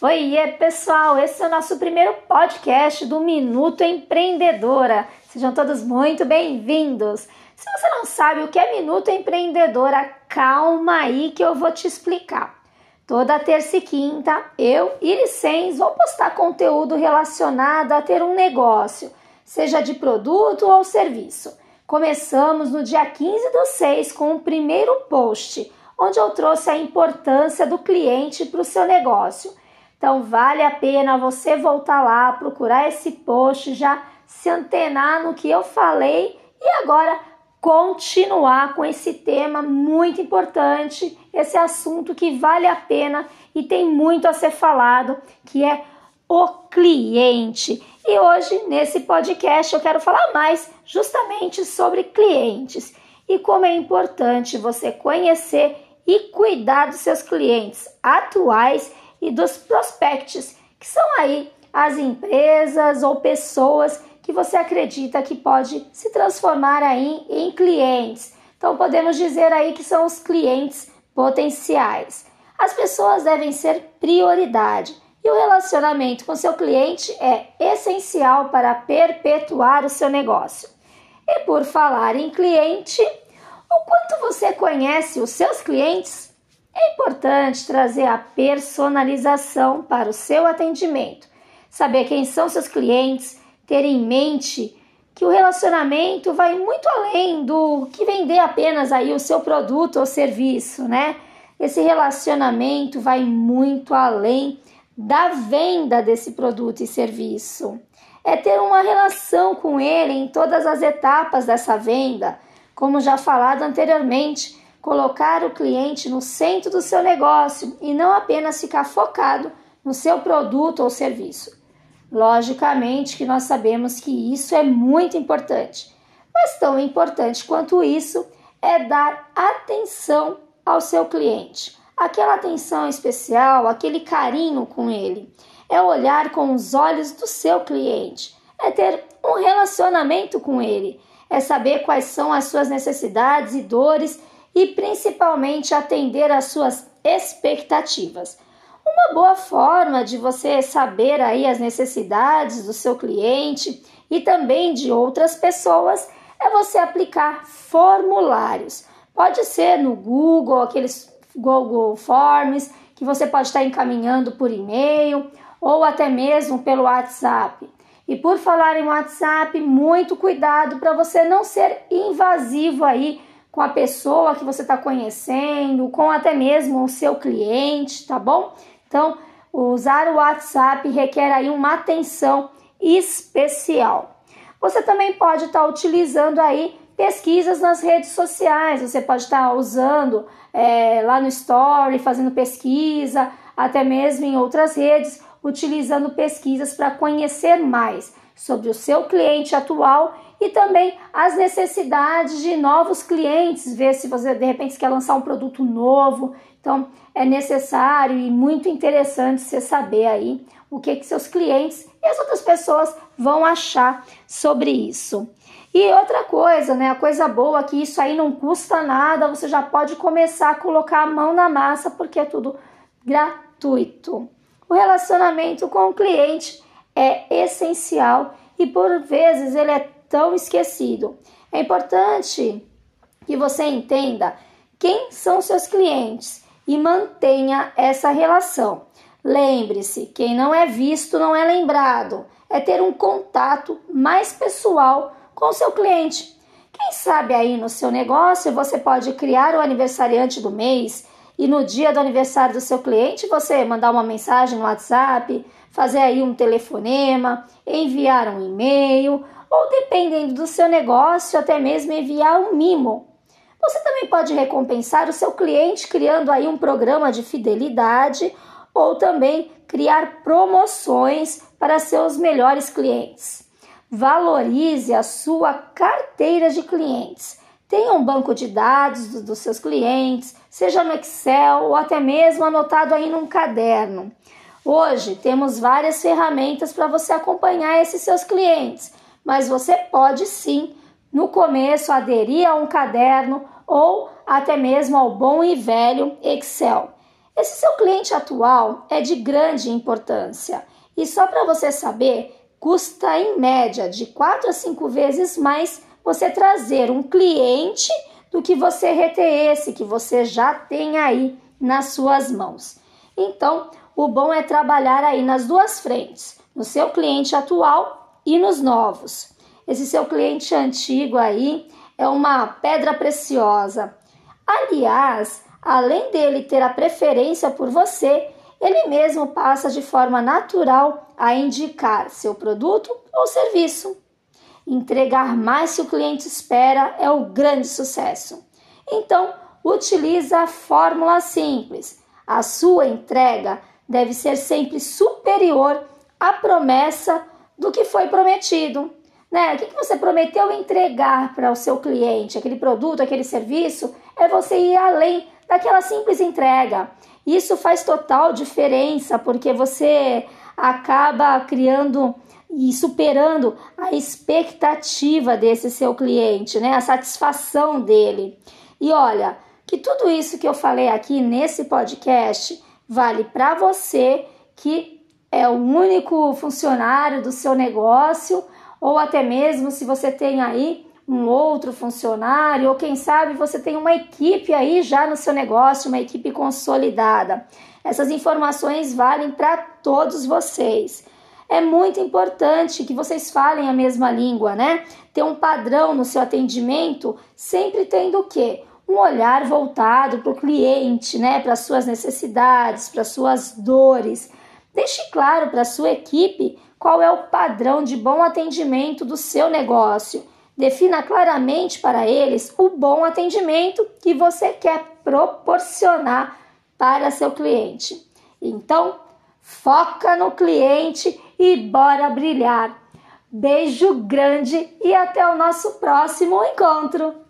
Oi, pessoal, esse é o nosso primeiro podcast do Minuto Empreendedora. Sejam todos muito bem-vindos. Se você não sabe o que é Minuto Empreendedora, calma aí que eu vou te explicar. Toda terça e quinta, eu e Licens vou postar conteúdo relacionado a ter um negócio, seja de produto ou serviço. Começamos no dia 15 do 6 com o primeiro post, onde eu trouxe a importância do cliente para o seu negócio. Então vale a pena você voltar lá, procurar esse post, já se antenar no que eu falei e agora continuar com esse tema muito importante, esse assunto que vale a pena e tem muito a ser falado, que é o cliente. E hoje, nesse podcast, eu quero falar mais justamente sobre clientes e como é importante você conhecer e cuidar dos seus clientes atuais e dos prospects, que são aí as empresas ou pessoas que você acredita que pode se transformar aí em clientes. Então podemos dizer aí que são os clientes potenciais. As pessoas devem ser prioridade e o relacionamento com seu cliente é essencial para perpetuar o seu negócio. E por falar em cliente, o quanto você conhece os seus clientes é importante trazer a personalização para o seu atendimento, saber quem são seus clientes, ter em mente que o relacionamento vai muito além do que vender apenas aí o seu produto ou serviço, né? Esse relacionamento vai muito além da venda desse produto e serviço. É ter uma relação com ele em todas as etapas dessa venda, como já falado anteriormente, colocar o cliente no centro do seu negócio e não apenas ficar focado no seu produto ou serviço. Logicamente que nós sabemos que isso é muito importante, mas tão importante quanto isso é dar atenção ao seu cliente. Aquela atenção especial, aquele carinho com ele, é olhar com os olhos do seu cliente, é ter um relacionamento com ele, é saber quais são as suas necessidades e dores e principalmente atender às suas expectativas. Uma boa forma de você saber aí as necessidades do seu cliente e também de outras pessoas é você aplicar formulários. Pode ser no Google, aqueles Google Forms que você pode estar encaminhando por e-mail ou até mesmo pelo WhatsApp. E por falar em WhatsApp, muito cuidado para você não ser invasivo aí com a pessoa que você está conhecendo, com até mesmo o seu cliente, tá bom? Então, usar o WhatsApp requer aí uma atenção especial. Você também pode estar tá utilizando aí pesquisas nas redes sociais. Você pode estar tá usando é, lá no Story, fazendo pesquisa, até mesmo em outras redes, utilizando pesquisas para conhecer mais sobre o seu cliente atual e também as necessidades de novos clientes, ver se você de repente quer lançar um produto novo. Então é necessário e muito interessante você saber aí o que, que seus clientes e as outras pessoas vão achar sobre isso. E outra coisa, né? A coisa boa é que isso aí não custa nada, você já pode começar a colocar a mão na massa porque é tudo gratuito. O relacionamento com o cliente é essencial e por vezes ele é tão esquecido. É importante que você entenda quem são seus clientes e mantenha essa relação. Lembre-se, quem não é visto não é lembrado. É ter um contato mais pessoal com seu cliente. Quem sabe aí no seu negócio você pode criar o aniversariante do mês e no dia do aniversário do seu cliente você mandar uma mensagem no WhatsApp, fazer aí um telefonema, enviar um e-mail ou dependendo do seu negócio, até mesmo enviar um mimo. Você também pode recompensar o seu cliente criando aí um programa de fidelidade ou também criar promoções para seus melhores clientes. Valorize a sua carteira de clientes. Tenha um banco de dados dos seus clientes, seja no Excel ou até mesmo anotado aí num caderno. Hoje temos várias ferramentas para você acompanhar esses seus clientes mas você pode sim, no começo, aderir a um caderno ou até mesmo ao bom e velho Excel. Esse seu cliente atual é de grande importância e só para você saber, custa em média de 4 a 5 vezes mais você trazer um cliente do que você reter esse que você já tem aí nas suas mãos. Então, o bom é trabalhar aí nas duas frentes, no seu cliente atual e nos novos. Esse seu cliente antigo aí é uma pedra preciosa. Aliás, além dele ter a preferência por você, ele mesmo passa de forma natural a indicar seu produto ou serviço. Entregar mais que o cliente espera é o grande sucesso. Então, utiliza a fórmula simples. A sua entrega deve ser sempre superior à promessa do que foi prometido. Né? O que você prometeu entregar para o seu cliente, aquele produto, aquele serviço, é você ir além daquela simples entrega. Isso faz total diferença porque você acaba criando e superando a expectativa desse seu cliente, né? A satisfação dele. E olha, que tudo isso que eu falei aqui nesse podcast vale para você que é o único funcionário do seu negócio ou até mesmo se você tem aí um outro funcionário, ou quem sabe você tem uma equipe aí já no seu negócio, uma equipe consolidada. Essas informações valem para todos vocês. É muito importante que vocês falem a mesma língua, né? Ter um padrão no seu atendimento, sempre tendo o quê? Um olhar voltado para o cliente, né? Para suas necessidades, para suas dores. Deixe claro para a sua equipe qual é o padrão de bom atendimento do seu negócio. Defina claramente para eles o bom atendimento que você quer proporcionar para seu cliente. Então, foca no cliente e bora brilhar. Beijo grande e até o nosso próximo encontro!